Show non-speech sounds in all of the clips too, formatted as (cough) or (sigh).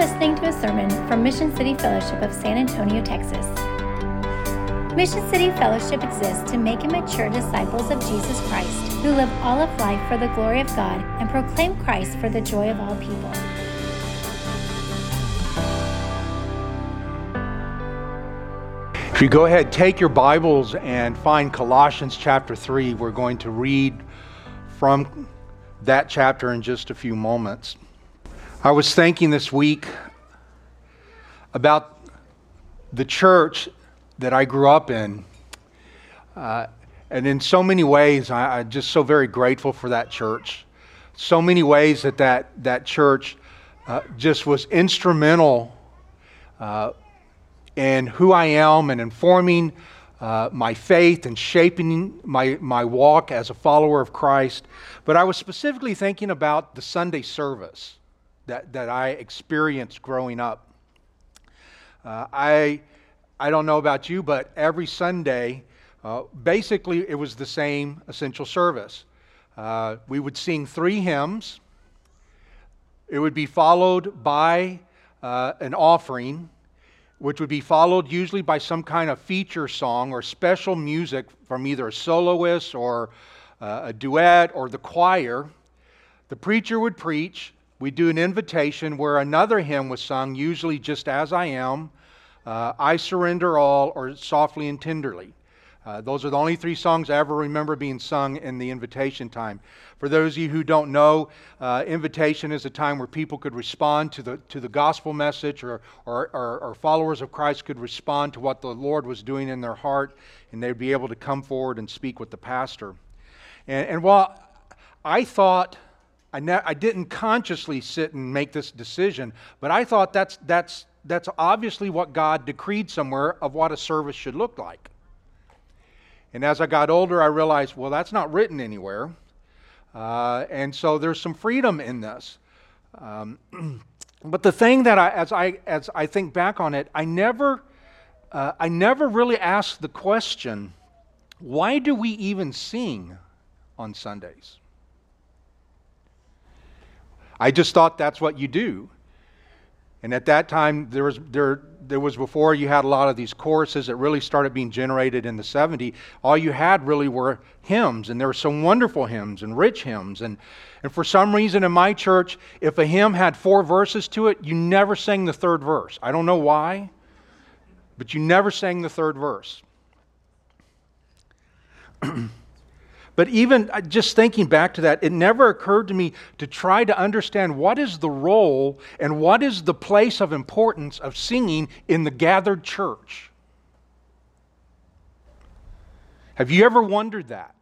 listening to a sermon from Mission City Fellowship of San Antonio, Texas. Mission City Fellowship exists to make and mature disciples of Jesus Christ who live all of life for the glory of God and proclaim Christ for the joy of all people. If you go ahead, take your Bibles and find Colossians chapter 3. We're going to read from that chapter in just a few moments. I was thinking this week about the church that I grew up in. Uh, and in so many ways, I, am just so very grateful for that church. So many ways that that, that church uh, just was instrumental uh, in who I am and informing uh, my faith and shaping my, my walk as a follower of Christ. But I was specifically thinking about the Sunday service that, that I experienced growing up. Uh, I, I don't know about you, but every Sunday, uh, basically, it was the same essential service. Uh, we would sing three hymns, it would be followed by uh, an offering which would be followed usually by some kind of feature song or special music from either a soloist or uh, a duet or the choir. The preacher would preach. We'd do an invitation where another hymn was sung, usually just as I am, uh, I surrender all, or softly and tenderly. Uh, those are the only three songs I ever remember being sung in the invitation time. For those of you who don't know, uh, invitation is a time where people could respond to the, to the gospel message, or, or, or, or, followers of Christ could respond to what the Lord was doing in their heart, and they'd be able to come forward and speak with the pastor. And, and while I thought, I, ne- I didn't consciously sit and make this decision, but I thought that's, that's, that's obviously what God decreed somewhere of what a service should look like. And as I got older, I realized, well, that's not written anywhere. Uh, and so there's some freedom in this. Um, (clears throat) but the thing that I, as I, as I think back on it, I never, uh, I never really asked the question, why do we even sing on Sundays? I just thought that's what you do. And at that time, there was, there, there was before you had a lot of these choruses that really started being generated in the 70s. All you had really were hymns, and there were some wonderful hymns and rich hymns. And, and for some reason in my church, if a hymn had four verses to it, you never sang the third verse. I don't know why, but you never sang the third verse. (clears throat) But even uh, just thinking back to that, it never occurred to me to try to understand what is the role and what is the place of importance of singing in the gathered church. Have you ever wondered that?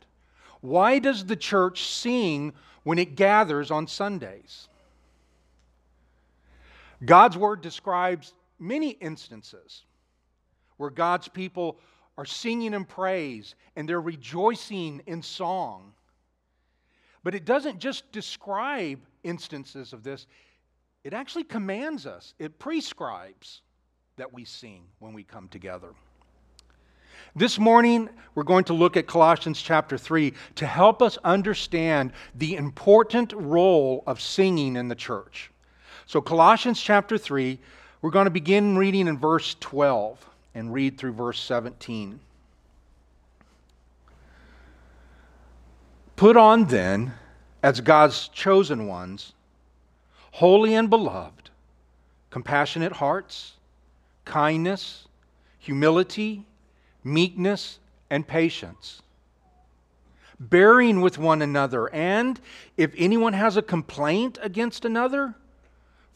Why does the church sing when it gathers on Sundays? God's word describes many instances where God's people are singing in praise and they're rejoicing in song. But it doesn't just describe instances of this, it actually commands us, it prescribes that we sing when we come together. This morning, we're going to look at Colossians chapter 3 to help us understand the important role of singing in the church. So, Colossians chapter 3, we're going to begin reading in verse 12 and read through verse 17. Put on then, as God's chosen ones, holy and beloved, compassionate hearts, kindness, humility, meekness, and patience, bearing with one another, and if anyone has a complaint against another,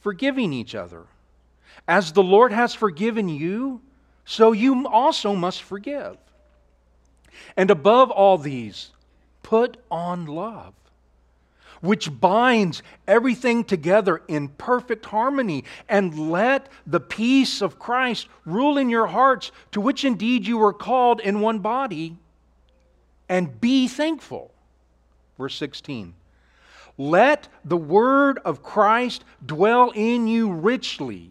forgiving each other. As the Lord has forgiven you, so you also must forgive. And above all these, put on love, which binds everything together in perfect harmony, and let the peace of Christ rule in your hearts, to which indeed you were called in one body, and be thankful. Verse 16. Let the word of Christ dwell in you richly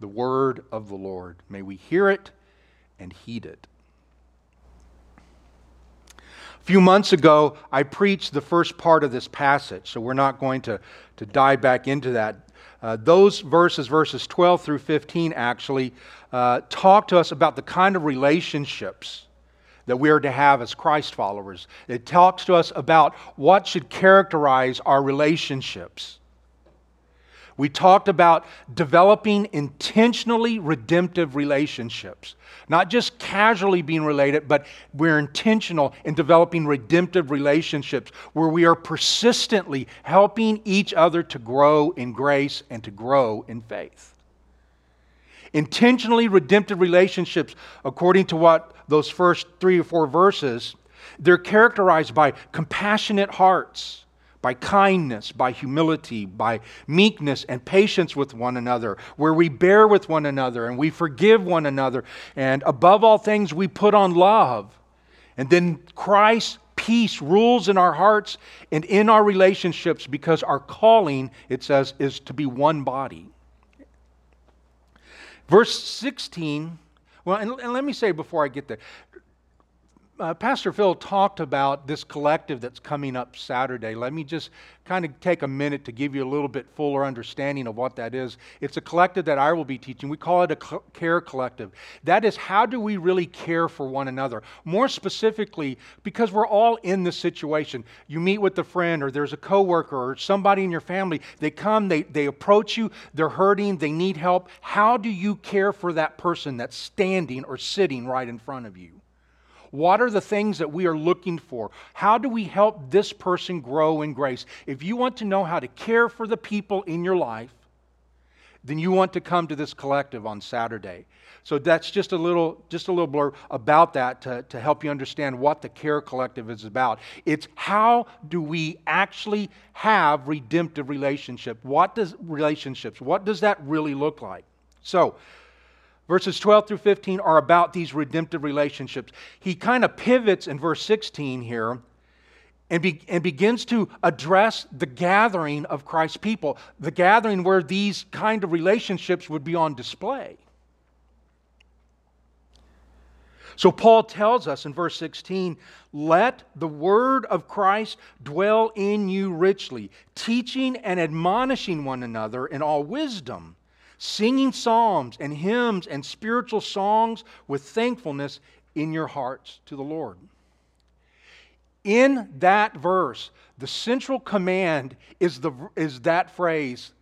The word of the Lord. May we hear it and heed it. A few months ago, I preached the first part of this passage, so we're not going to, to dive back into that uh, those verses, verses 12 through 15, actually uh, talk to us about the kind of relationships that we are to have as Christ followers. It talks to us about what should characterize our relationships. We talked about developing intentionally redemptive relationships. Not just casually being related, but we're intentional in developing redemptive relationships where we are persistently helping each other to grow in grace and to grow in faith. Intentionally redemptive relationships, according to what those first three or four verses, they're characterized by compassionate hearts by kindness, by humility, by meekness and patience with one another, where we bear with one another and we forgive one another. And above all things, we put on love. And then Christ's peace rules in our hearts and in our relationships because our calling, it says, is to be one body. Verse 16, well, and, and let me say before I get there, uh, Pastor Phil talked about this collective that's coming up Saturday. Let me just kind of take a minute to give you a little bit fuller understanding of what that is. It's a collective that I will be teaching. We call it a care collective. That is, how do we really care for one another? More specifically, because we're all in this situation. You meet with a friend, or there's a coworker, or somebody in your family. They come, they, they approach you, they're hurting, they need help. How do you care for that person that's standing or sitting right in front of you? What are the things that we are looking for? How do we help this person grow in grace? If you want to know how to care for the people in your life, then you want to come to this collective on Saturday. So that's just a little, just a little blur about that to, to help you understand what the Care Collective is about. It's how do we actually have redemptive relationship? What does relationships? What does that really look like? So Verses 12 through 15 are about these redemptive relationships. He kind of pivots in verse 16 here and, be, and begins to address the gathering of Christ's people, the gathering where these kind of relationships would be on display. So Paul tells us in verse 16, let the word of Christ dwell in you richly, teaching and admonishing one another in all wisdom singing psalms and hymns and spiritual songs with thankfulness in your hearts to the Lord. In that verse, the central command is, the, is that phrase,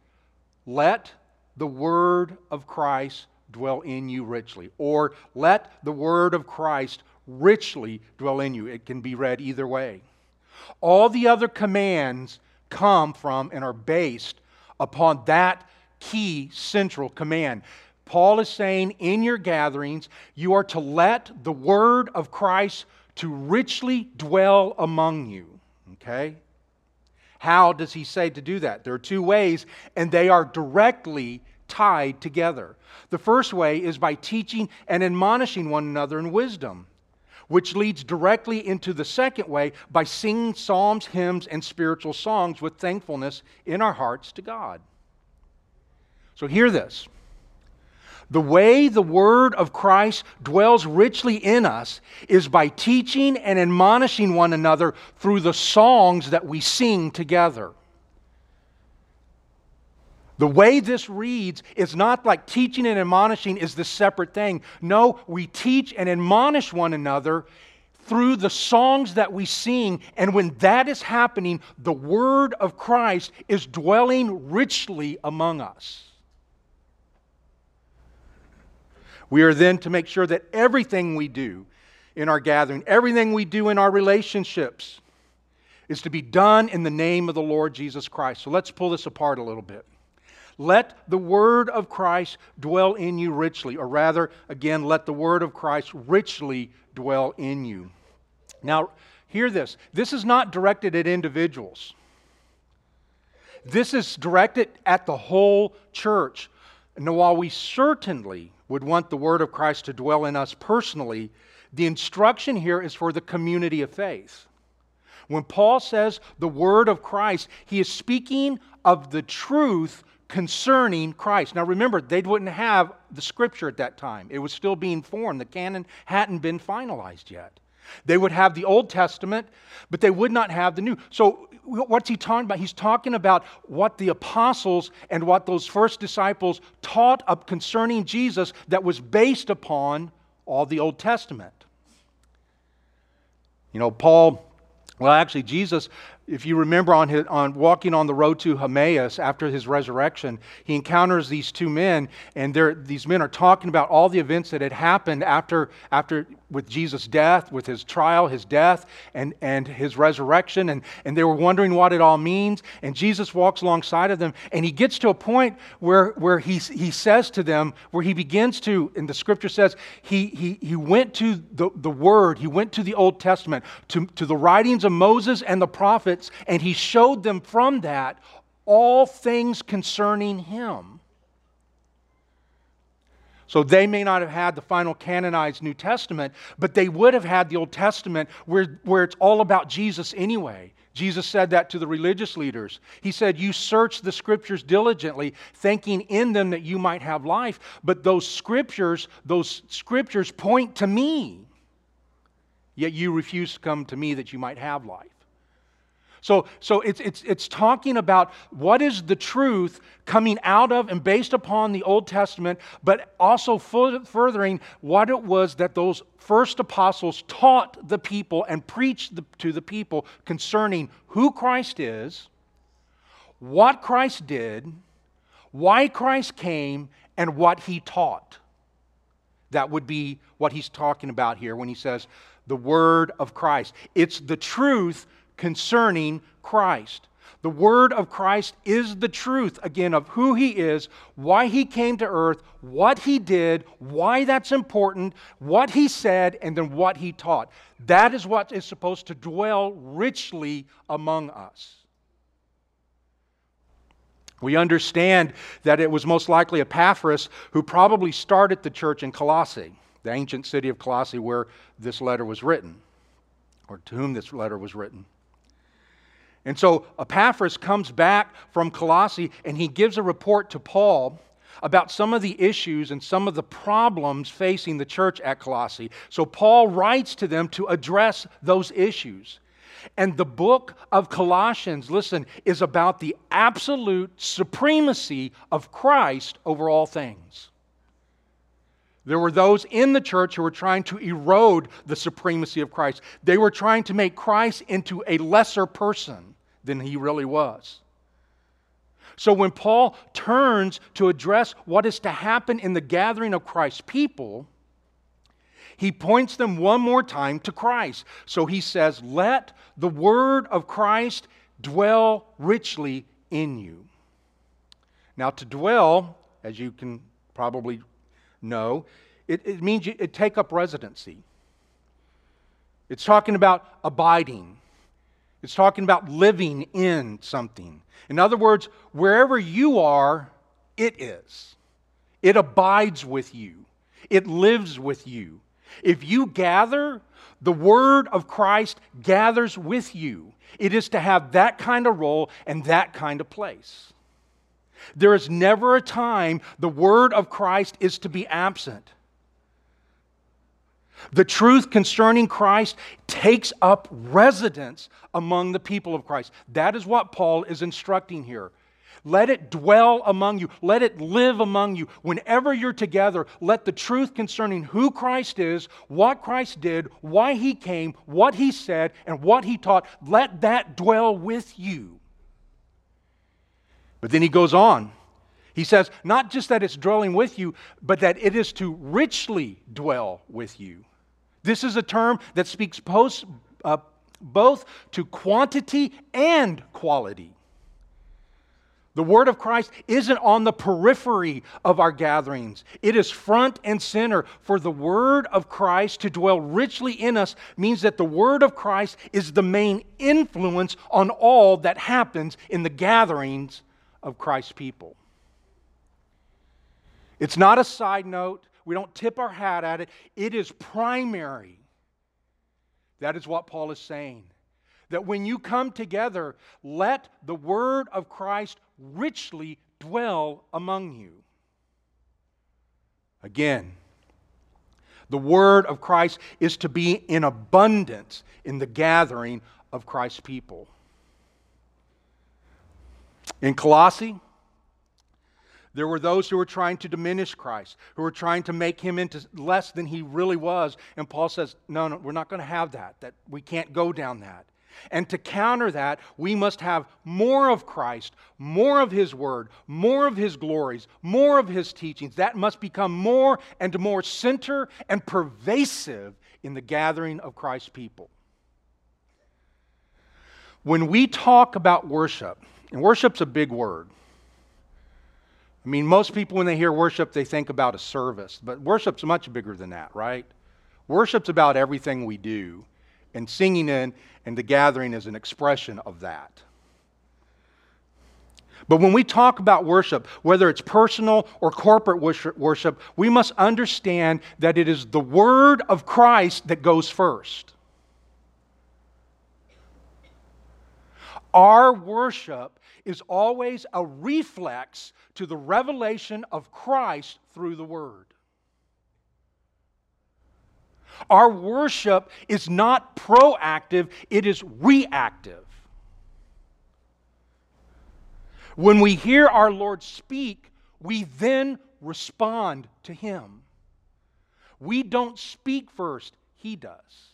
let the word of Christ dwell in you richly, or let the word of Christ richly dwell in you. It can be read either way. All the other commands come from and are based upon that key central command. Paul is saying in your gatherings, you are to let the word of Christ to richly dwell among you. Okay? How does he say to do that? There are two ways, and they are directly tied together. The first way is by teaching and admonishing one another in wisdom, which leads directly into the second way by singing psalms, hymns, and spiritual songs with thankfulness in our hearts to God. So hear this. The way the word of Christ dwells richly in us is by teaching and admonishing one another through the songs that we sing together. The way this reads is not like teaching and admonishing is the separate thing. No, we teach and admonish one another through the songs that we sing. And when that is happening, the word of Christ is dwelling richly among us. We are then to make sure that everything we do in our gathering, everything we do in our relationships, is to be done in the name of the Lord Jesus Christ. So let's pull this apart a little bit. Let the word of Christ dwell in you richly, or rather, again, let the word of Christ richly dwell in you. Now, hear this this is not directed at individuals, this is directed at the whole church Now, while we certainly would want the Word of Christ to dwell in us personally, the instruction here is for the community of faith. When Paul says the Word of Christ, he is speaking of the truth concerning Christ. Now remember, they wouldn't have the Scripture at that time, it was still being formed. The canon hadn't been finalized yet. They would have the Old Testament, but they would not have the New. So, what's he talking about? He's talking about what the apostles and what those first disciples taught up concerning Jesus that was based upon all the Old Testament. You know, Paul, well, actually, Jesus if you remember on, his, on walking on the road to Emmaus after his resurrection, he encounters these two men, and these men are talking about all the events that had happened after, after with Jesus' death, with his trial, his death, and, and his resurrection, and, and they were wondering what it all means. And Jesus walks alongside of them, and he gets to a point where, where he, he says to them, where he begins to, and the scripture says, he, he, he went to the, the Word, he went to the Old Testament, to, to the writings of Moses and the prophets prophets, and he showed them from that all things concerning him. So they may not have had the final canonized New Testament, but they would have had the Old Testament where, where it's all about Jesus anyway. Jesus said that to the religious leaders. He said, You search the scriptures diligently, thinking in them that you might have life. But those scriptures, those scriptures point to me. Yet you refuse to come to me that you might have life. So, so it's, it's, it's talking about what is the truth coming out of and based upon the Old Testament, but also furthering what it was that those first apostles taught the people and preached the, to the people concerning who Christ is, what Christ did, why Christ came, and what he taught. That would be what he's talking about here when he says the word of Christ. It's the truth concerning Christ. The word of Christ is the truth, again, of who he is, why he came to earth, what he did, why that's important, what he said, and then what he taught. That is what is supposed to dwell richly among us. We understand that it was most likely Epaphras who probably started the church in Colossae, the ancient city of Colossae where this letter was written, or to whom this letter was written. And so Epaphras comes back from Colossae and he gives a report to Paul about some of the issues and some of the problems facing the church at Colossae. So Paul writes to them to address those issues. And the book of Colossians, listen, is about the absolute supremacy of Christ over all things. There were those in the church who were trying to erode the supremacy of Christ. They were trying to make Christ into a lesser person than he really was. So when Paul turns to address what is to happen in the gathering of Christ's people, he points them one more time to Christ. So he says, Let the word of Christ dwell richly in you. Now, to dwell, as you can probably know, it, it means you, it take up residency. It's talking about abiding. It's talking about living in something. In other words, wherever you are, it is. It abides with you, it lives with you. If you gather, the word of Christ gathers with you. It is to have that kind of role and that kind of place. There is never a time the word of Christ is to be absent. The truth concerning Christ takes up residence among the people of Christ. That is what Paul is instructing here. Let it dwell among you. Let it live among you. Whenever you're together, let the truth concerning who Christ is, what Christ did, why he came, what he said, and what he taught, let that dwell with you. But then he goes on. He says, not just that it's dwelling with you, but that it is to richly dwell with you. This is a term that speaks post, uh, both to quantity and quality. The Word of Christ isn't on the periphery of our gatherings. It is front and center. For the Word of Christ to dwell richly in us means that the Word of Christ is the main influence on all that happens in the gatherings of Christ's people. It's not a side note. We don't tip our hat at it. It is primary. That is what Paul is saying. That when you come together, let the word of Christ richly dwell among you. Again, the word of Christ is to be in abundance in the gathering of Christ's people. In Colossae, there were those who were trying to diminish Christ, who were trying to make him into less than he really was. And Paul says, No, no, we're not going to have that. That we can't go down that. And to counter that, we must have more of Christ, more of His Word, more of His glories, more of His teachings. That must become more and more center and pervasive in the gathering of Christ's people. When we talk about worship, and worship's a big word. I mean, most people, when they hear worship, they think about a service, but worship's much bigger than that, right? Worship's about everything we do, and singing in and the gathering is an expression of that. But when we talk about worship, whether it's personal or corporate worship, we must understand that it is the Word of Christ that goes first. Our worship is always a reflex to the revelation of Christ through the Word. Our worship is not proactive, it is reactive. When we hear our Lord speak, we then respond to Him. We don't speak first, He does.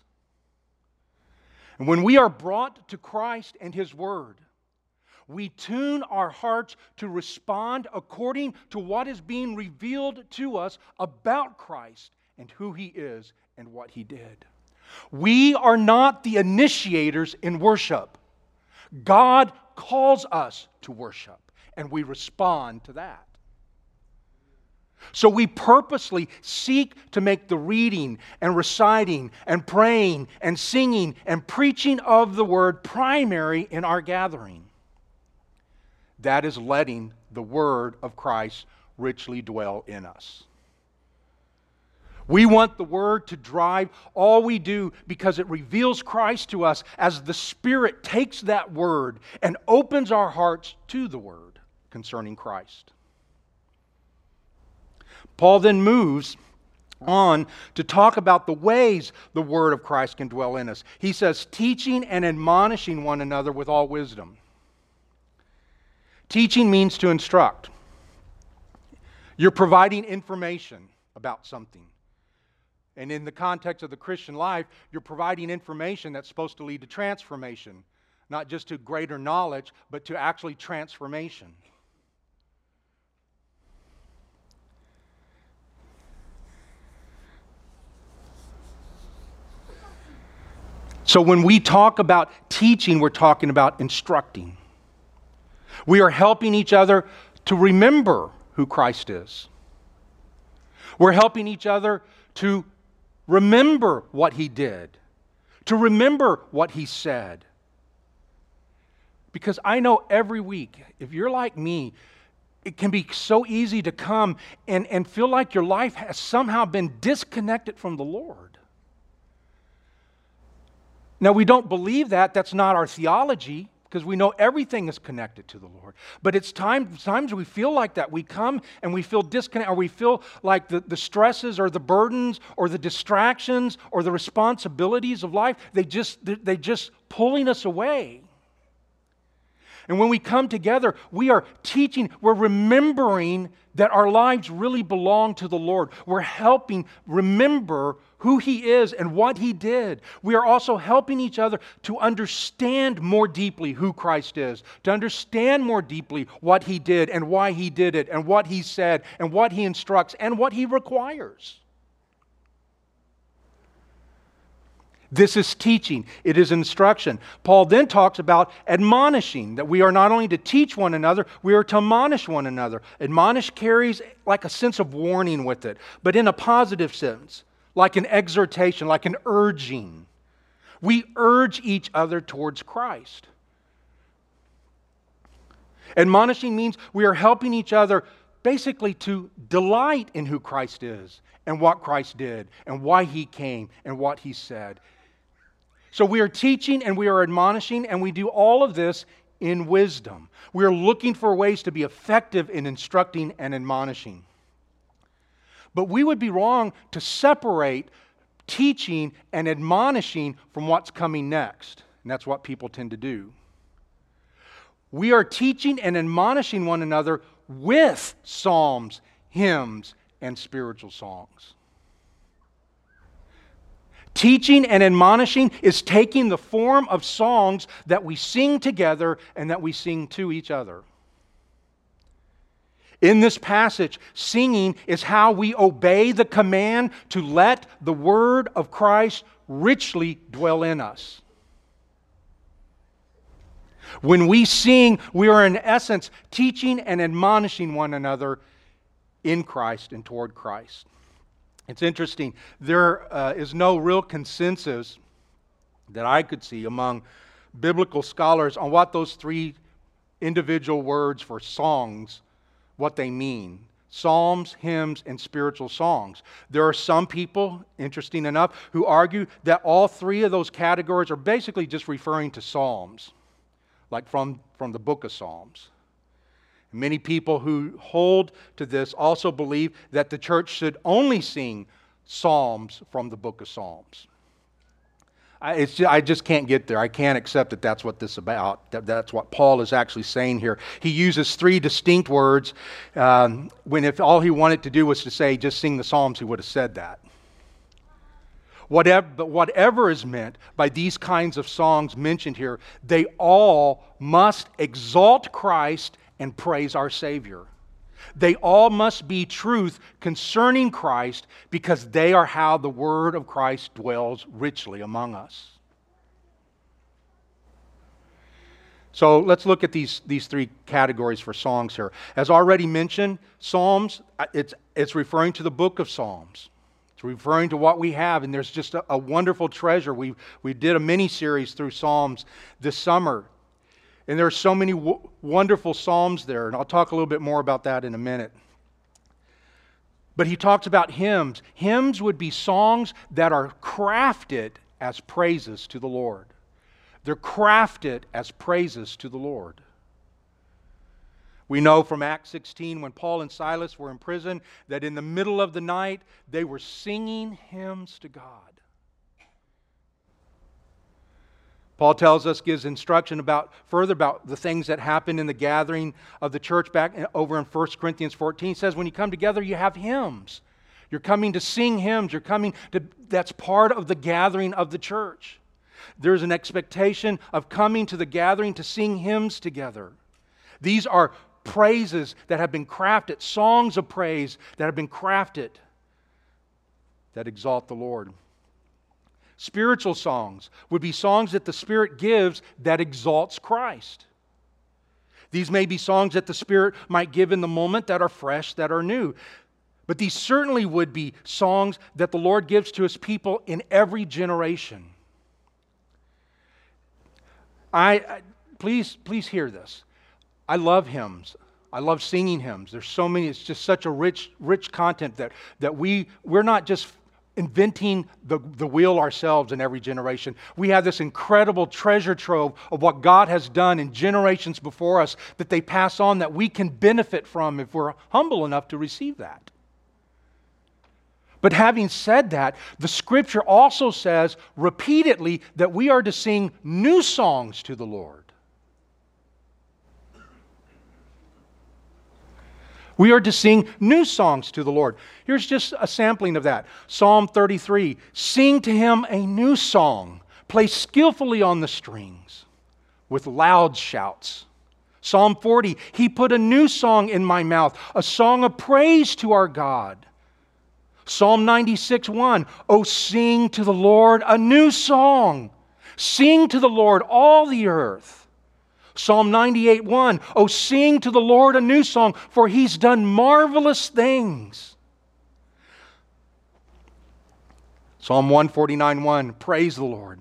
And when we are brought to Christ and His Word, we tune our hearts to respond according to what is being revealed to us about Christ and who He is and what He did. We are not the initiators in worship. God calls us to worship, and we respond to that. So we purposely seek to make the reading and reciting and praying and singing and preaching of the word primary in our gathering. That is letting the word of Christ richly dwell in us. We want the Word to drive all we do because it reveals Christ to us as the Spirit takes that Word and opens our hearts to the Word concerning Christ. Paul then moves on to talk about the ways the Word of Christ can dwell in us. He says, teaching and admonishing one another with all wisdom. Teaching means to instruct. You're providing information about something. And in the context of the Christian life, you're providing information that's supposed to lead to transformation, not just to greater knowledge, but to actually transformation. So when we talk about teaching, we're talking about instructing. We are helping each other to remember who Christ is. We're helping each other to remember what he did, to remember what he said. Because I know every week, if you're like me, it can be so easy to come and, and feel like your life has somehow been disconnected from the Lord. Now, we don't believe that. That's not our theology because we know everything is connected to the Lord. But it's time, times we feel like that. We come and we feel disconnected, or we feel like the, the stresses or the burdens or the distractions or the responsibilities of life, they just, they just pulling us away. And when we come together, we are teaching, we're remembering that our lives really belong to the Lord. We're helping remember who He is and what He did. We are also helping each other to understand more deeply who Christ is, to understand more deeply what He did and why He did it, and what He said, and what He instructs, and what He requires. This is teaching, it is instruction. Paul then talks about admonishing, that we are not only to teach one another, we are to admonish one another. Admonish carries like a sense of warning with it, but in a positive sense, like an exhortation, like an urging. We urge each other towards Christ. Admonishing means we are helping each other basically to delight in who Christ is and what Christ did and why he came and what he said. So we are teaching and we are admonishing, and we do all of this in wisdom. We are looking for ways to be effective in instructing and admonishing. But we would be wrong to separate teaching and admonishing from what's coming next. And that's what people tend to do. We are teaching and admonishing one another with psalms, hymns, and spiritual songs. Teaching and admonishing is taking the form of songs that we sing together and that we sing to each other. In this passage, singing is how we obey the command to let the word of Christ richly dwell in us. When we sing, we are in essence teaching and admonishing one another in Christ and toward Christ. It's interesting, There uh, is no real consensus that I could see among biblical scholars on what those three individual words for songs what they mean psalms, hymns, and spiritual songs. There are some people, interesting enough, who argue that all three of those categories are basically just referring to psalms, like from, from the book of Psalms. Many people who hold to this also believe that the church should only sing psalms from the book of Psalms. I, just, I just can't get there. I can't accept that that's what this about. That, that's what Paul is actually saying here. He uses three distinct words. Um, when if all he wanted to do was to say, just sing the Psalms, he would have said that. Whatever, but whatever is meant by these kinds of songs mentioned here, they all must exalt Christ and praise our Savior. They all must be truth concerning Christ because they are how the Word of Christ dwells richly among us. So let's look at these, these three categories for songs here. As already mentioned, Psalms, uh, it's, it's referring to the book of Psalms. It's referring to what we have, and there's just a, a wonderful treasure. We, we did a mini series through Psalms this summer and there are so many w- wonderful Psalms there, and I'll talk a little bit more about that in a minute. But he talks about hymns. Hymns would be songs that are crafted as praises to the Lord. They're crafted as praises to the Lord. We know from Acts 16 when Paul and Silas were in prison that in the middle of the night they were singing hymns to God. Paul tells us, gives instruction about further about the things that happened in the gathering of the church back over in 1 Corinthians 14. He says, when you come together, you have hymns. You're coming to sing hymns. You're coming to, that's part of the gathering of the church. There's an expectation of coming to the gathering to sing hymns together. These are praises that have been crafted, songs of praise that have been crafted that exalt the Lord. Spiritual songs would be songs that the Spirit gives that exalts Christ. These may be songs that the Spirit might give in the moment that are fresh, that are new. But these certainly would be songs that the Lord gives to his people in every generation. I, I, please please hear this. I love hymns. I love singing hymns. There's so many, it's just such a rich, rich content that, that we, we're not just inventing the, the wheel ourselves in every generation. We have this incredible treasure trove of what God has done in generations before us that they pass on that we can benefit from if we're humble enough to receive that. But having said that, the scripture also says repeatedly that we are to sing new songs to the Lord. We are to sing new songs to the Lord. Here's just a sampling of that Psalm 33 Sing to him a new song, play skillfully on the strings with loud shouts. Psalm 40 He put a new song in my mouth, a song of praise to our God. Psalm 96 1 Oh, sing to the Lord a new song. Sing to the Lord all the earth. Psalm 98 1 Oh, sing to the Lord a new song, for he's done marvelous things. Psalm 149 1 Praise the Lord.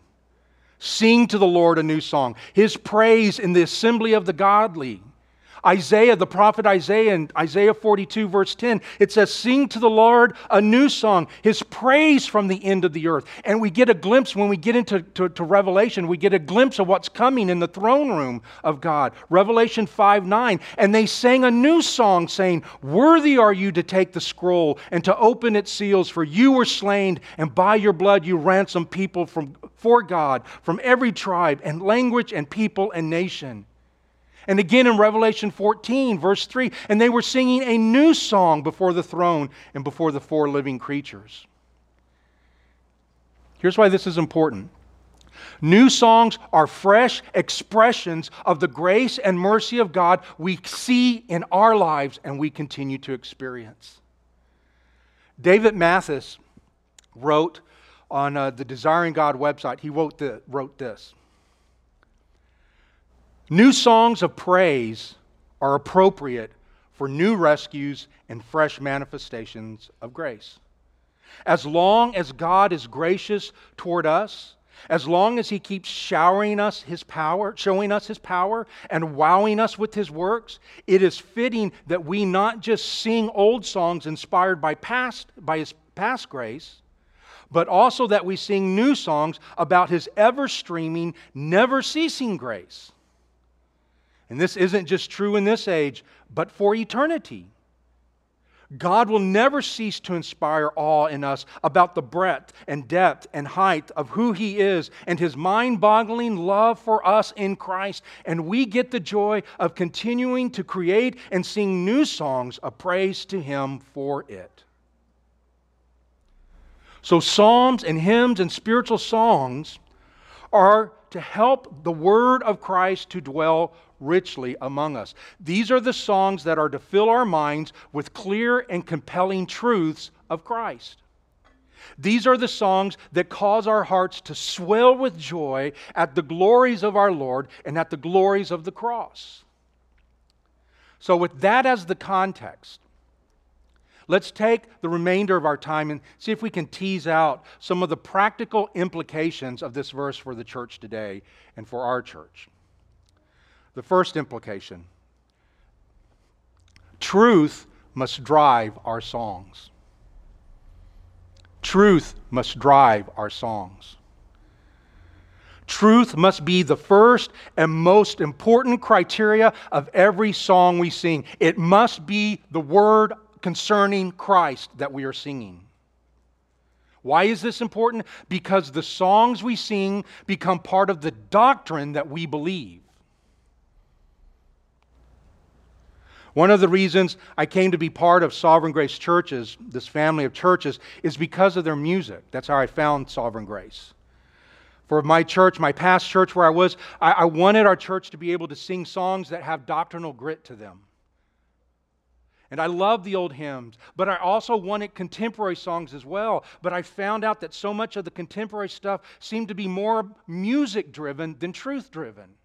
Sing to the Lord a new song, his praise in the assembly of the godly. Isaiah, the prophet Isaiah, in Isaiah 42, verse 10, it says, Sing to the Lord a new song, his praise from the end of the earth. And we get a glimpse when we get into to, to Revelation, we get a glimpse of what's coming in the throne room of God. Revelation 5 9. And they sang a new song, saying, Worthy are you to take the scroll and to open its seals, for you were slain, and by your blood you ransomed people from, for God from every tribe and language and people and nation. And again in Revelation 14, verse 3, and they were singing a new song before the throne and before the four living creatures. Here's why this is important. New songs are fresh expressions of the grace and mercy of God we see in our lives and we continue to experience. David Mathis wrote on uh, the Desiring God website, he wrote, the, wrote this New songs of praise are appropriate for new rescues and fresh manifestations of grace. As long as God is gracious toward us, as long as he keeps showering us his power, showing us his power and wowing us with his works, it is fitting that we not just sing old songs inspired by past by his past grace, but also that we sing new songs about his ever streaming, never ceasing grace. And this isn't just true in this age, but for eternity. God will never cease to inspire awe in us about the breadth and depth and height of who He is and His mind boggling love for us in Christ. And we get the joy of continuing to create and sing new songs of praise to Him for it. So, psalms and hymns and spiritual songs are to help the word of Christ to dwell richly among us. These are the songs that are to fill our minds with clear and compelling truths of Christ. These are the songs that cause our hearts to swell with joy at the glories of our Lord and at the glories of the cross. So, with that as the context, let's take the remainder of our time and see if we can tease out some of the practical implications of this verse for the church today and for our church. The first implication truth must drive our songs. Truth must drive our songs. Truth must be the first and most important criteria of every song we sing. It must be the word concerning Christ that we are singing. Why is this important? Because the songs we sing become part of the doctrine that we believe. One of the reasons I came to be part of Sovereign Grace churches, this family of churches, is because of their music. That's how I found Sovereign Grace. For my church, my past church where I was, I, I wanted our church to be able to sing songs that have doctrinal grit to them. And I love the old hymns, but I also wanted contemporary songs as well. But I found out that so much of the contemporary stuff seemed to be more music driven than truth driven.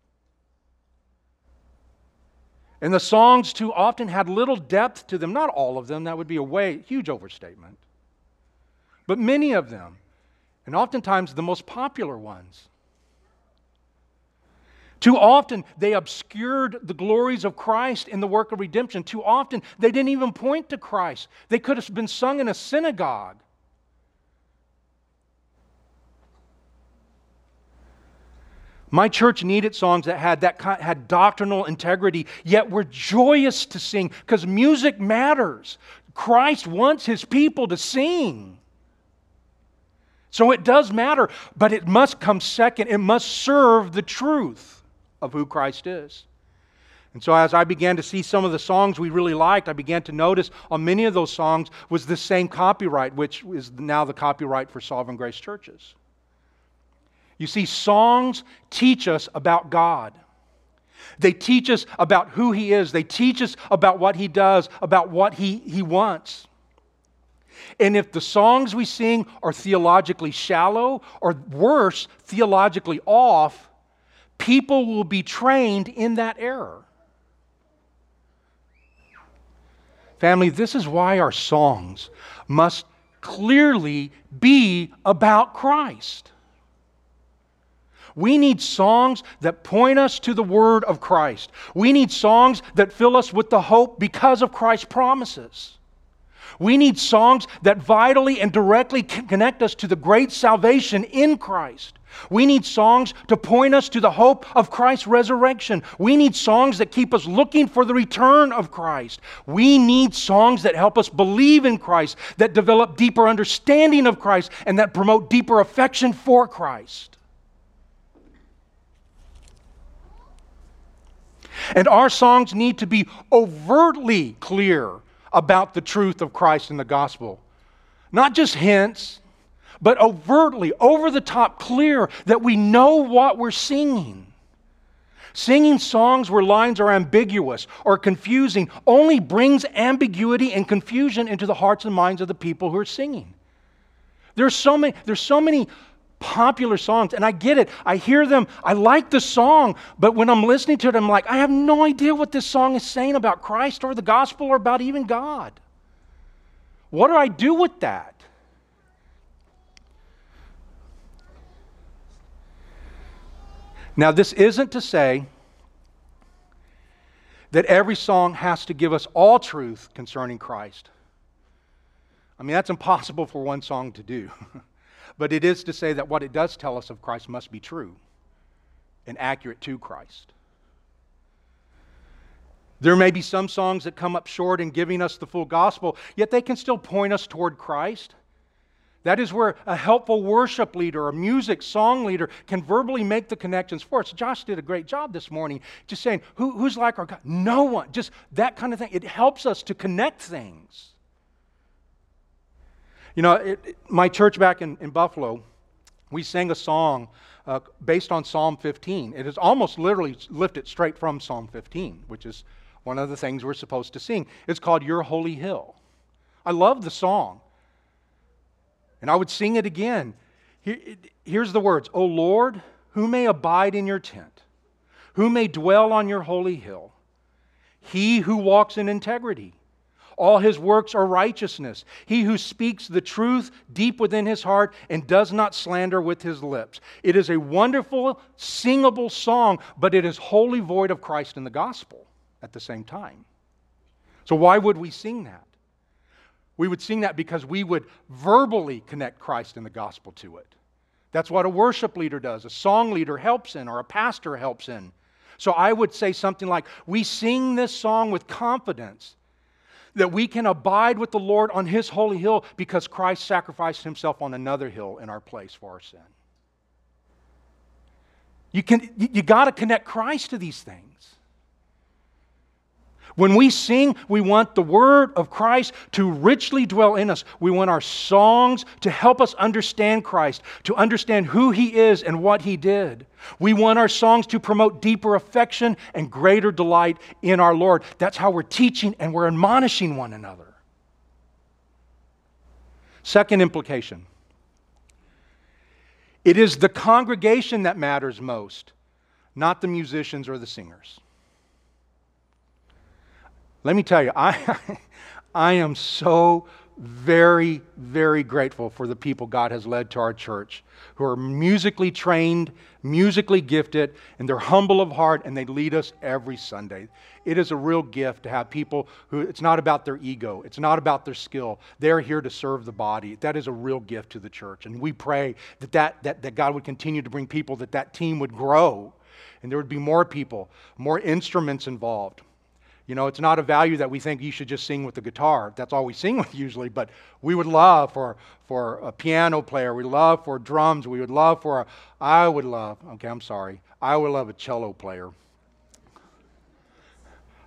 And the songs too often had little depth to them. Not all of them, that would be a way, huge overstatement. But many of them, and oftentimes the most popular ones. Too often they obscured the glories of Christ in the work of redemption. Too often they didn't even point to Christ. They could have been sung in a synagogue. My church needed songs that had that had doctrinal integrity, yet were joyous to sing because music matters. Christ wants his people to sing. So it does matter, but it must come second. It must serve the truth of who Christ is. And so, as I began to see some of the songs we really liked, I began to notice on many of those songs was the same copyright, which is now the copyright for Sovereign Grace churches. You see, songs teach us about God. They teach us about who He is. They teach us about what He does, about what He, he wants. And if the songs we sing are theologically shallow, or worse, theologically off, people will be trained in that error. Family, this is why our songs must clearly be about Christ. We need songs that point us to the word of Christ. We need songs that fill us with the hope because of Christ's promises. We need songs that vitally and directly connect us to the great salvation in Christ. We need songs to point us to the hope of Christ's resurrection. We need songs that keep us looking for the return of Christ. We need songs that help us believe in Christ, that develop deeper understanding of Christ, and that promote deeper affection for Christ. And our songs need to be overtly clear about the truth of Christ and the gospel. Not just hints, but overtly, over the top, clear that we know what we're singing. Singing songs where lines are ambiguous or confusing only brings ambiguity and confusion into the hearts and minds of the people who are singing. There's so many, there's so many popular songs, and I get it. I hear them, I like the song, but when I'm listening to it, I'm like, I have no idea what this song is saying about Christ or the gospel or about even God. What do I do with that? Now, this isn't to say that every song has to give us all truth concerning Christ. I mean, that's impossible for one song to do. (laughs) but it is to say that what it does tell us of Christ must be true and accurate to Christ. There may be some songs that come up short in giving us the full gospel, yet they can still point us toward Christ. That is where a helpful worship leader, a music song leader, can verbally make the connections for us. Josh did a great job this morning, just saying, Who, who's like our God? No one. Just that kind of thing. It helps us to connect things. You know, it, it, my church back in, in Buffalo, we sang a song uh, based on Psalm 15. It is almost literally lifted straight from Psalm 15, which is one of the things we're supposed to sing. It's called Your Holy Hill. I love the song. And I would sing it again. Here's the words O Lord, who may abide in your tent? Who may dwell on your holy hill? He who walks in integrity. All his works are righteousness. He who speaks the truth deep within his heart and does not slander with his lips. It is a wonderful, singable song, but it is wholly void of Christ and the gospel at the same time. So, why would we sing that? We would sing that because we would verbally connect Christ and the gospel to it. That's what a worship leader does, a song leader helps in, or a pastor helps in. So I would say something like, We sing this song with confidence that we can abide with the Lord on His holy hill because Christ sacrificed Himself on another hill in our place for our sin. You, can, you, got to connect Christ to these things. When we sing, we want the word of Christ to richly dwell in us. We want our songs to help us understand Christ, to understand who he is and what he did. We want our songs to promote deeper affection and greater delight in our Lord. That's how we're teaching and we're admonishing one another. Second implication it is the congregation that matters most, not the musicians or the singers. Let me tell you, I, (laughs) I am so very, very grateful for the people God has led to our church who are musically trained, musically gifted, and they're humble of heart, and they lead us every Sunday. It is a real gift to have people who, it's not about their ego, it's not about their skill. They're here to serve the body. That is a real gift to the church. And we pray that, that, that, that God would continue to bring people, that that team would grow, and there would be more people, more instruments involved. You know, it's not a value that we think you should just sing with the guitar. That's all we sing (laughs) with usually, but we would love for, for a piano player. We love for drums. We would love for a, I would love, okay, I'm sorry. I would love a cello player.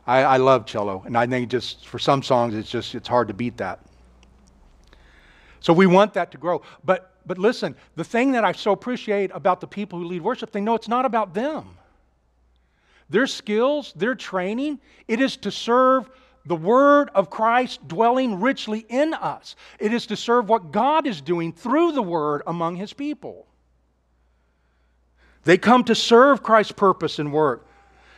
I, I love cello, and I think just for some songs, it's just, it's hard to beat that. So we want that to grow. But, but listen, the thing that I so appreciate about the people who lead worship, they know it's not about them their skills, their training, it is to serve the Word of Christ dwelling richly in us. It is to serve what God is doing through the Word among His people. They come to serve Christ's purpose and work.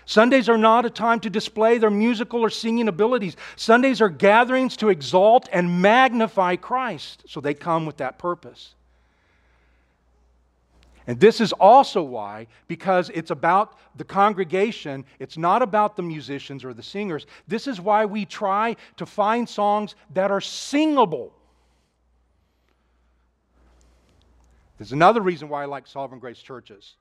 Sundays are not a time to display their musical or singing abilities. Sundays are gatherings to exalt and magnify Christ. So they come with that purpose. And this is also why, because it's about the congregation, it's not about the musicians or the singers. This is why we try to find songs that are singable. There's another reason why I like Sovereign Grace churches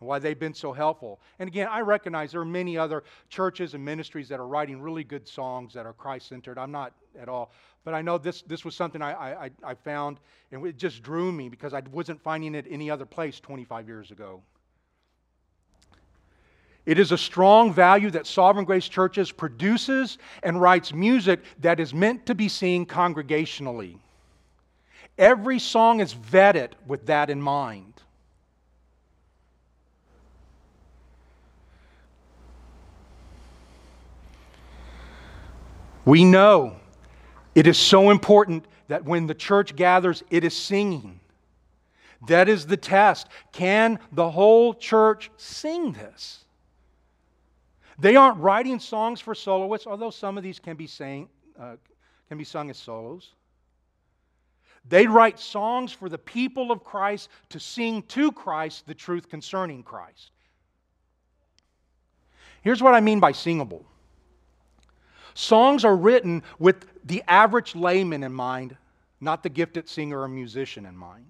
and why they've been so helpful. And again, I recognize there are many other churches and ministries that are writing really good songs that are Christ centered. I'm not at all. But I know this, this was something I, I, I found, and it just drew me because I wasn't finding it any other place 25 years ago. It is a strong value that Sovereign Grace Churches produces and writes music that is meant to be seen congregationally. Every song is vetted with that in mind. We know it is so important that when the church gathers, it is singing. That is the test. Can the whole church sing this? They aren't writing songs for soloists, although some of these can be, sang, uh, can be sung as solos. They write songs for the people of Christ to sing to Christ the truth concerning Christ. Here's what I mean by singable songs are written with the average layman in mind, not the gifted singer or musician in mind.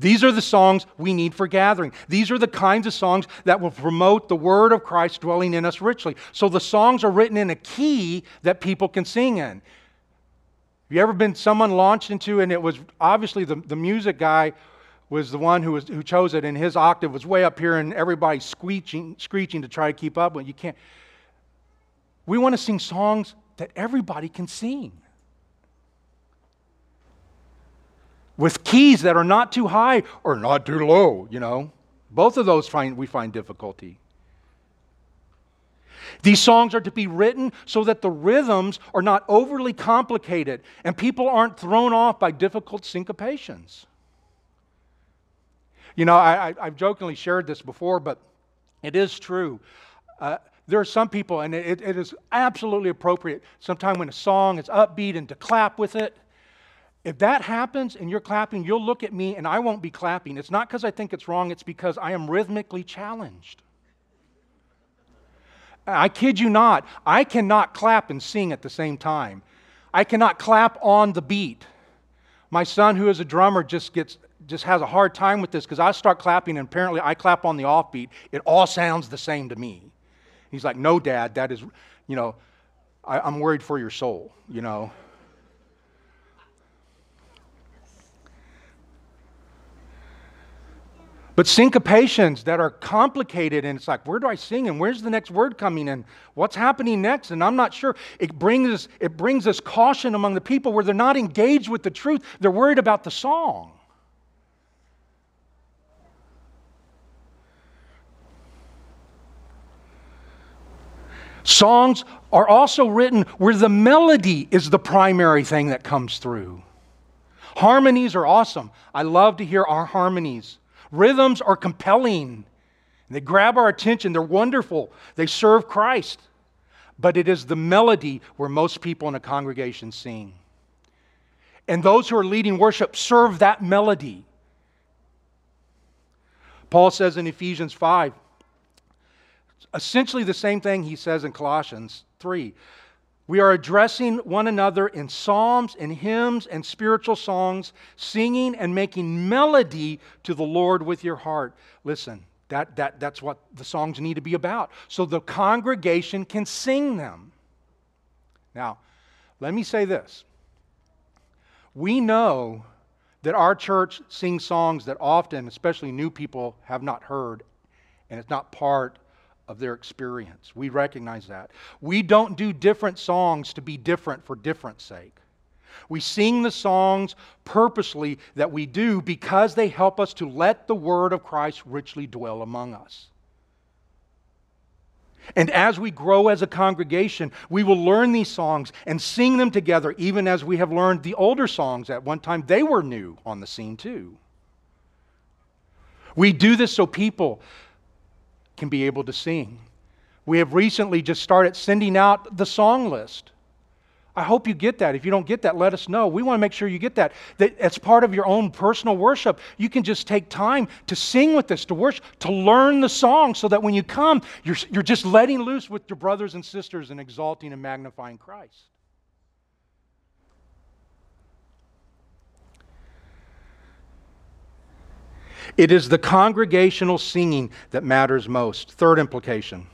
These are the songs we need for gathering. These are the kinds of songs that will promote the word of Christ dwelling in us richly. So the songs are written in a key that people can sing in. Have you ever been someone launched into, and it was obviously the, the music guy was the one who, was, who chose it, and his octave was way up here, and everybody's screeching, screeching to try to keep up with. You can't. We want to sing songs that everybody can sing. With keys that are not too high or not too low, you know. Both of those find, we find difficulty. These songs are to be written so that the rhythms are not overly complicated and people aren't thrown off by difficult syncopations. You know, I, have jokingly shared this before, but it is true. Uh, there are some people, and it, it is absolutely appropriate sometime when a song is upbeat and to clap with it. If that happens and you're clapping, you'll look at me and I won't be clapping. It's not because I think it's wrong, it's because I am rhythmically challenged. I kid you not, I cannot clap and sing at the same time. I cannot clap on the beat. My son, who is a drummer, just gets just has a hard time with this because I start clapping and apparently I clap on the offbeat. It all sounds the same to me. He's like, No, Dad, that is, you know, I, I'm worried for your soul, you know. But syncopations that are complicated, and it's like, where do I sing? And where's the next word coming in? What's happening next? And I'm not sure. It brings, us, it brings us caution among the people where they're not engaged with the truth. They're worried about the song. Songs are also written where the melody is the primary thing that comes through. Harmonies are awesome. I love to hear our harmonies. Rhythms are compelling. They grab our attention. They're wonderful. They serve Christ. But it is the melody where most people in a congregation sing. And those who are leading worship serve that melody. Paul says in Ephesians 5 essentially the same thing he says in Colossians 3. We are addressing one another in psalms and hymns and spiritual songs, singing and making melody to the Lord with your heart. Listen, that, that, that's what the songs need to be about. So the congregation can sing them. Now, let me say this. We know that our church sings songs that often, especially new people, have not heard, and it's not part of their experience. We recognize that. We don't do different songs to be different for different sake. We sing the songs purposely that we do because they help us to let the word of Christ richly dwell among us. And as we grow as a congregation, we will learn these songs and sing them together, even as we have learned the older songs. At one time, they were new on the scene, too. We do this so people can be able to sing. We have recently just started sending out the song list I hope you get that. If you don't get that, let us know. We want to make sure you get that. That as part of your own personal worship, you can just take time to sing with us, to worship, to learn the song so that when you come, you're, you're just letting loose with your brothers and sisters and exalting and magnifying Christ. It is the congregational singing that matters most. Third implication.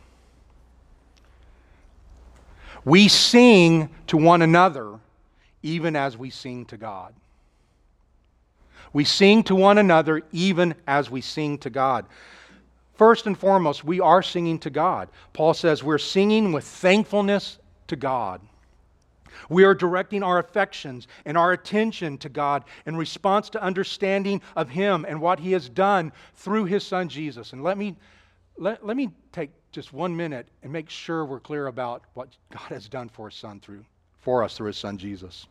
We sing to one another even as we sing to God. We sing to one another even as we sing to God. First and foremost, we are singing to God. Paul says we're singing with thankfulness to God. We are directing our affections and our attention to God in response to understanding of Him and what He has done through His Son Jesus. And let me, let, let me take just one minute and make sure we're clear about what God has done for His Son through, for us through His Son Jesus.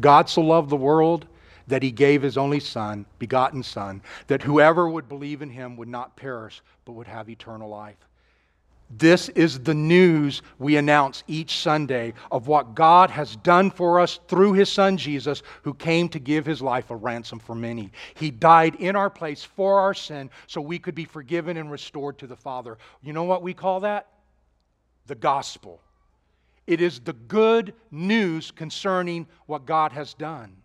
God so loved the world that he gave his only Son, begotten Son, that whoever would believe in him would not perish, but would have eternal life. This is the news we announce each Sunday of what God has done for us through His Son Jesus, who came to give His life a ransom for many. He died in our place for our sin so we could be forgiven and restored to the Father. You know what we call that? The gospel. It is the good news concerning what God has done.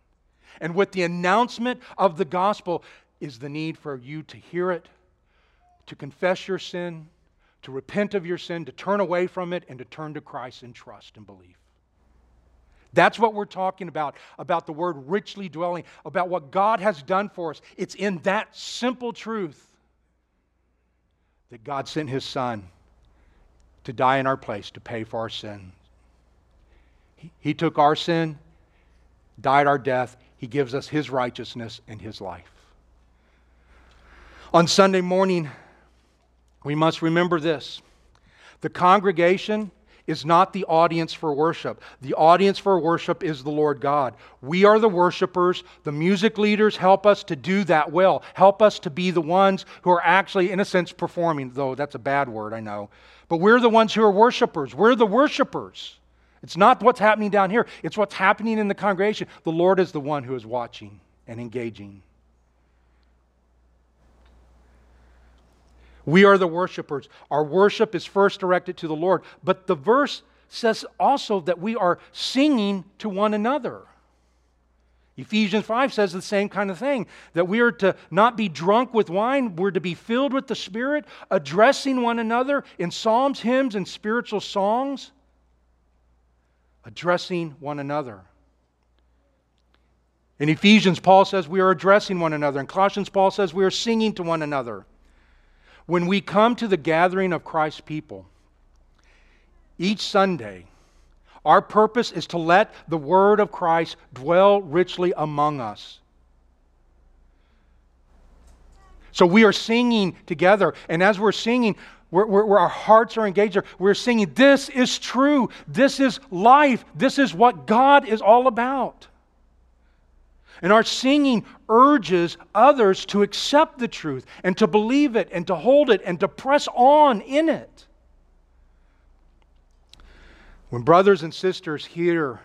And with the announcement of the gospel is the need for you to hear it, to confess your sin to repent of your sin, to turn away from it, and to turn to Christ in trust and belief. That's what we're talking about, about the word richly dwelling, about what God has done for us. It's in that simple truth that God sent His Son to die in our place, to pay for our sin. He, he took our sin, died our death. He gives us His righteousness and His life. On Sunday morning, we must remember this the congregation is not the audience for worship. The audience for worship is the Lord God. We are the worshipers. The music leaders help us to do that well, help us to be the ones who are actually, in a sense, performing, though that's a bad word, I know. But we're the ones who are worshipers. We're the worshipers. It's not what's happening down here, it's what's happening in the congregation. The Lord is the one who is watching and engaging. We are the worshipers. Our worship is first directed to the Lord. But the verse says also that we are singing to one another. Ephesians 5 says the same kind of thing that we are to not be drunk with wine, we're to be filled with the Spirit, addressing one another in psalms, hymns, and spiritual songs. Addressing one another. In Ephesians, Paul says we are addressing one another. In Colossians, Paul says we are singing to one another. When we come to the gathering of Christ's people, each Sunday, our purpose is to let the Word of Christ dwell richly among us. So we are singing together, and as we're singing, we're, we're, our hearts are engaged. We're singing, This is true. This is life. This is what God is all about. And our singing urges others to accept the truth and to believe it and to hold it and to press on in it. When brothers and sisters hear,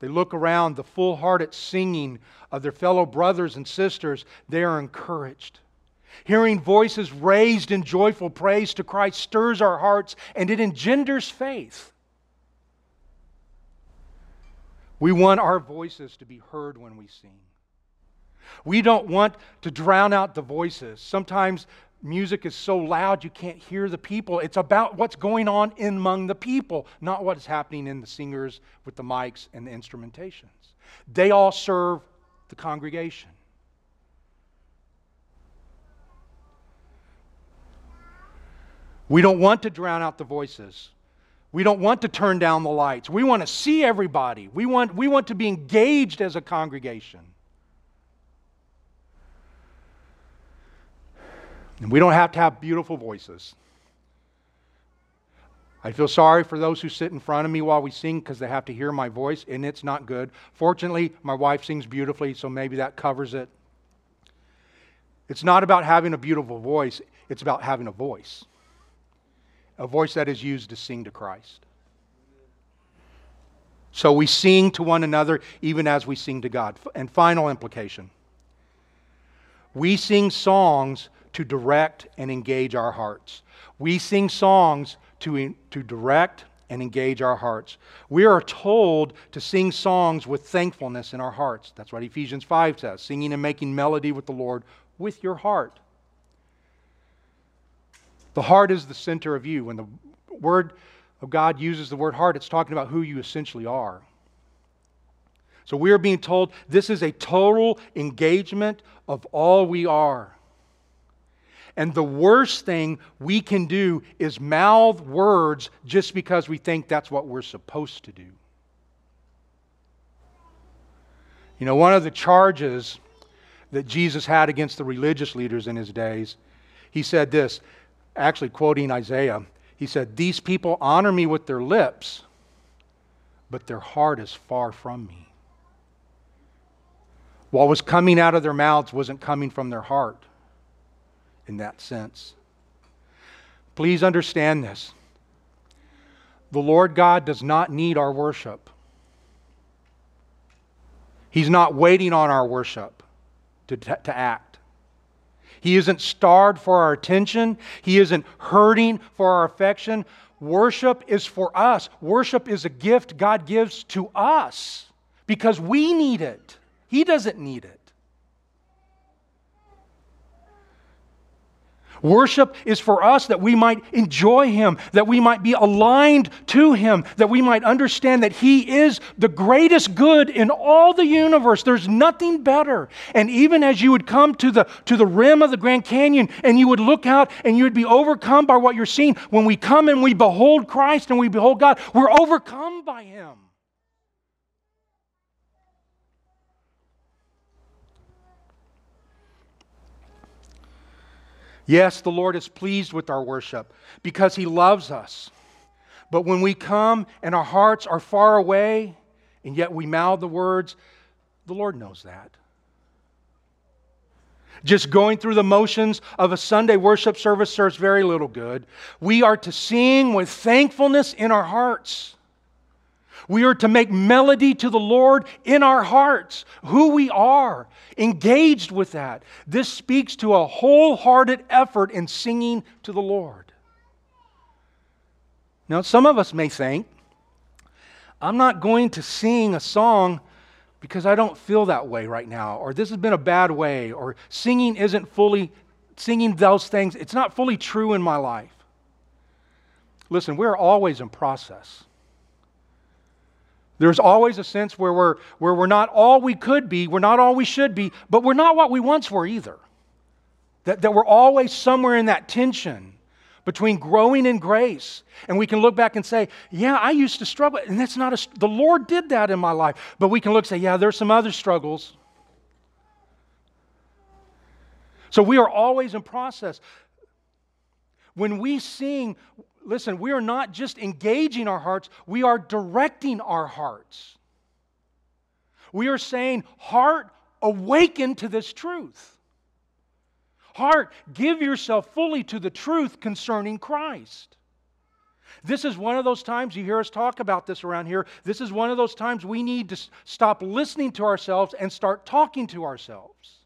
they look around the full hearted singing of their fellow brothers and sisters, they are encouraged. Hearing voices raised in joyful praise to Christ stirs our hearts and it engenders faith. We want our voices to be heard when we sing. We don't want to drown out the voices. Sometimes music is so loud you can't hear the people. It's about what's going on among the people, not what is happening in the singers with the mics and the instrumentations. They all serve the congregation. We don't want to drown out the voices. We don't want to turn down the lights. We want to see everybody. We want, we want to be engaged as a congregation. And we don't have to have beautiful voices. I feel sorry for those who sit in front of me while we sing because they have to hear my voice, and it's not good. Fortunately, my wife sings beautifully, so maybe that covers it. It's not about having a beautiful voice, it's about having a voice a voice that is used to sing to Christ. So we sing to one another even as we sing to God. And final implication we sing songs to direct and engage our hearts. We sing songs to, to direct and engage our hearts. We are told to sing songs with thankfulness in our hearts. That's what Ephesians 5 says singing and making melody with the Lord with your heart. The heart is the center of you. When the Word of God uses the word heart, it's talking about who you essentially are. So we are being told this is a total engagement of all we are. And the worst thing we can do is mouth words just because we think that's what we're supposed to do. You know, one of the charges that Jesus had against the religious leaders in his days, he said this, actually quoting Isaiah. He said, These people honor me with their lips, but their heart is far from me. What was coming out of their mouths wasn't coming from their heart in that sense. Please understand this. The Lord God does not need our worship. He's not waiting on our worship to, to act. He isn't starved for our attention. He isn't hurting for our affection. Worship is for us. Worship is a gift God gives to us because we need it. He doesn't need it. Worship is for us that we might enjoy Him, that we might be aligned to Him, that we might understand that He is the greatest good in all the universe. There's nothing better. And even as you would come to the, to the rim of the Grand Canyon and you would look out and you would be overcome by what you're seeing, when we come and we behold Christ and we behold God, we're overcome by Him. Yes, the Lord is pleased with our worship because He loves us. But when we come and our hearts are far away and yet we mouth the words, the Lord knows that. Just going through the motions of a Sunday worship service serves very little good. We are to sing with thankfulness in our hearts. We are to make melody to the Lord in our hearts, who we are, engaged with that. This speaks to a wholehearted effort in singing to the Lord. Now, some of us may think, I'm not going to sing a song because I don't feel that way right now, or this has been a bad way, or singing isn't fully, singing those things, it's not fully true in my life. Listen, we're always in process. There's always a sense where we're, where we're not all we could be, we're not all we should be, but we're not what we once were either. That, that we're always somewhere in that tension between growing in grace. And we can look back and say, yeah, I used to struggle. And that's not a, the Lord did that in my life. But we can look and say, yeah, there's some other struggles. So we are always in process. When we sing, listen, we are not just engaging our hearts, we are directing our hearts. We are saying, Heart, awaken to this truth. Heart, give yourself fully to the truth concerning Christ. This is one of those times, you hear us talk about this around here. This is one of those times we need to stop listening to ourselves and start talking to ourselves.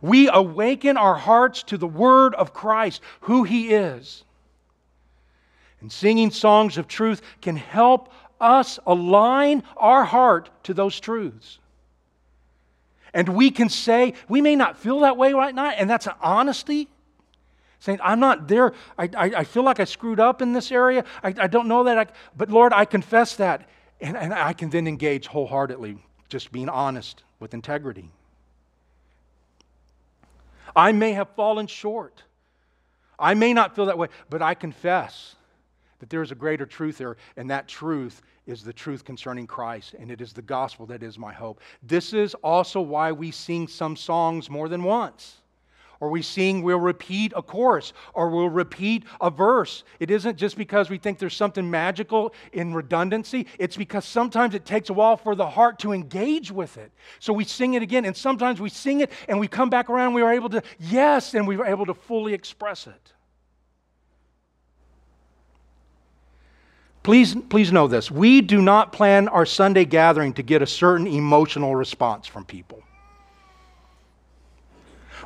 We awaken our hearts to the Word of Christ, who He is. And singing songs of truth can help us align our heart to those truths. And we can say, we may not feel that way right now, and that's an honesty. Saying, I'm not there. I, I, I feel like I screwed up in this area. I, I don't know that. I, but Lord, I confess that. And, and I can then engage wholeheartedly, just being honest with integrity. I may have fallen short. I may not feel that way, but I confess that there is a greater truth there, and that truth is the truth concerning Christ, and it is the gospel that is my hope. This is also why we sing some songs more than once. Or we sing, we'll repeat a chorus, or we'll repeat a verse. It isn't just because we think there's something magical in redundancy, it's because sometimes it takes a while for the heart to engage with it. So we sing it again, and sometimes we sing it and we come back around, we are able to, yes, and we are able to fully express it. Please, please know this. We do not plan our Sunday gathering to get a certain emotional response from people.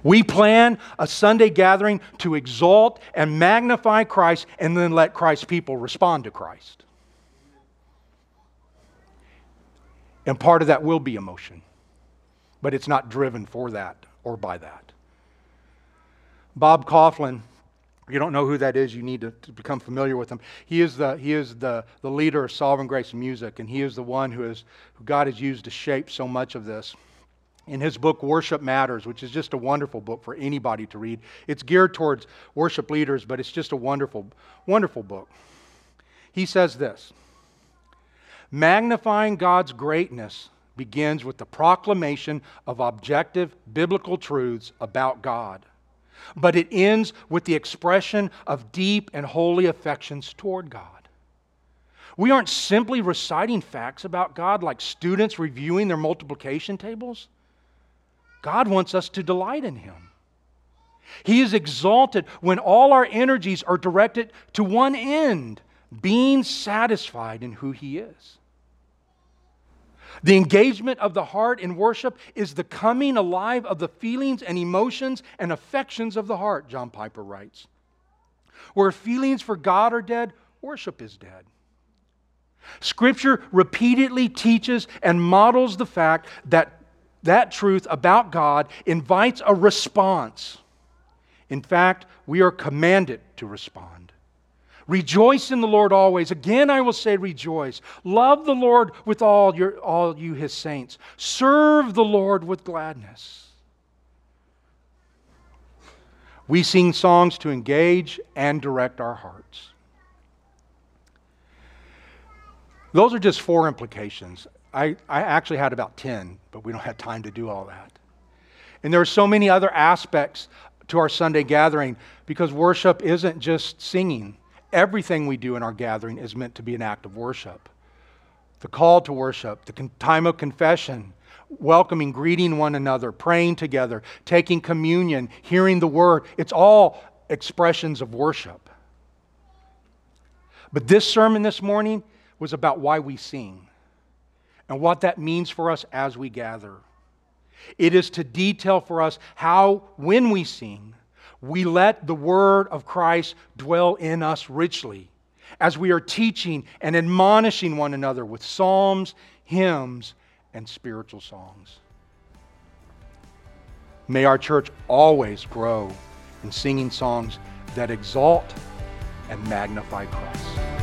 We plan a Sunday gathering to exalt and magnify Christ and then let Christ's people respond to Christ. And part of that will be emotion, but it's not driven for that or by that. Bob if you don't know who that is, you need to, to, become familiar with him. He is, the, he is the, the leader of Sovereign Grace Music, and he is the one who, is, who God has used to shape so much of this in his book Worship Matters, which is just a wonderful book for anybody to read. It's geared towards worship leaders, but it's just a wonderful, wonderful book. He says this Magnifying God's greatness begins with the proclamation of objective biblical truths about God, but it ends with the expression of deep and holy affections toward God. We aren't simply reciting facts about God like students reviewing their multiplication tables. God wants us to delight in Him. He is exalted when all our energies are directed to one end being satisfied in who He is. The engagement of the heart in worship is the coming alive of the feelings and emotions and affections of the heart, John Piper writes. Where feelings for God are dead, worship is dead. Scripture repeatedly teaches and models the fact that that truth about God invites a response. In fact, we are commanded to respond. Rejoice in the Lord always. Again, I will say, rejoice. Love the Lord with all, your, all you, his saints. Serve the Lord with gladness. We sing songs to engage and direct our hearts. Those are just four implications. I, I actually had about 10, but we don't have time to do all that. And there are so many other aspects to our Sunday gathering because worship isn't just singing. Everything we do in our gathering is meant to be an act of worship. The call to worship, the time of confession, welcoming, greeting one another, praying together, taking communion, hearing the word, it's all expressions of worship. But this sermon this morning was about why we sing and what that means for us as we gather. It is to detail for us how, when we sing, we let the word of Christ dwell in us richly as we are teaching and admonishing one another with psalms, hymns, and spiritual songs. May our church always grow in singing songs that exalt and magnify Christ.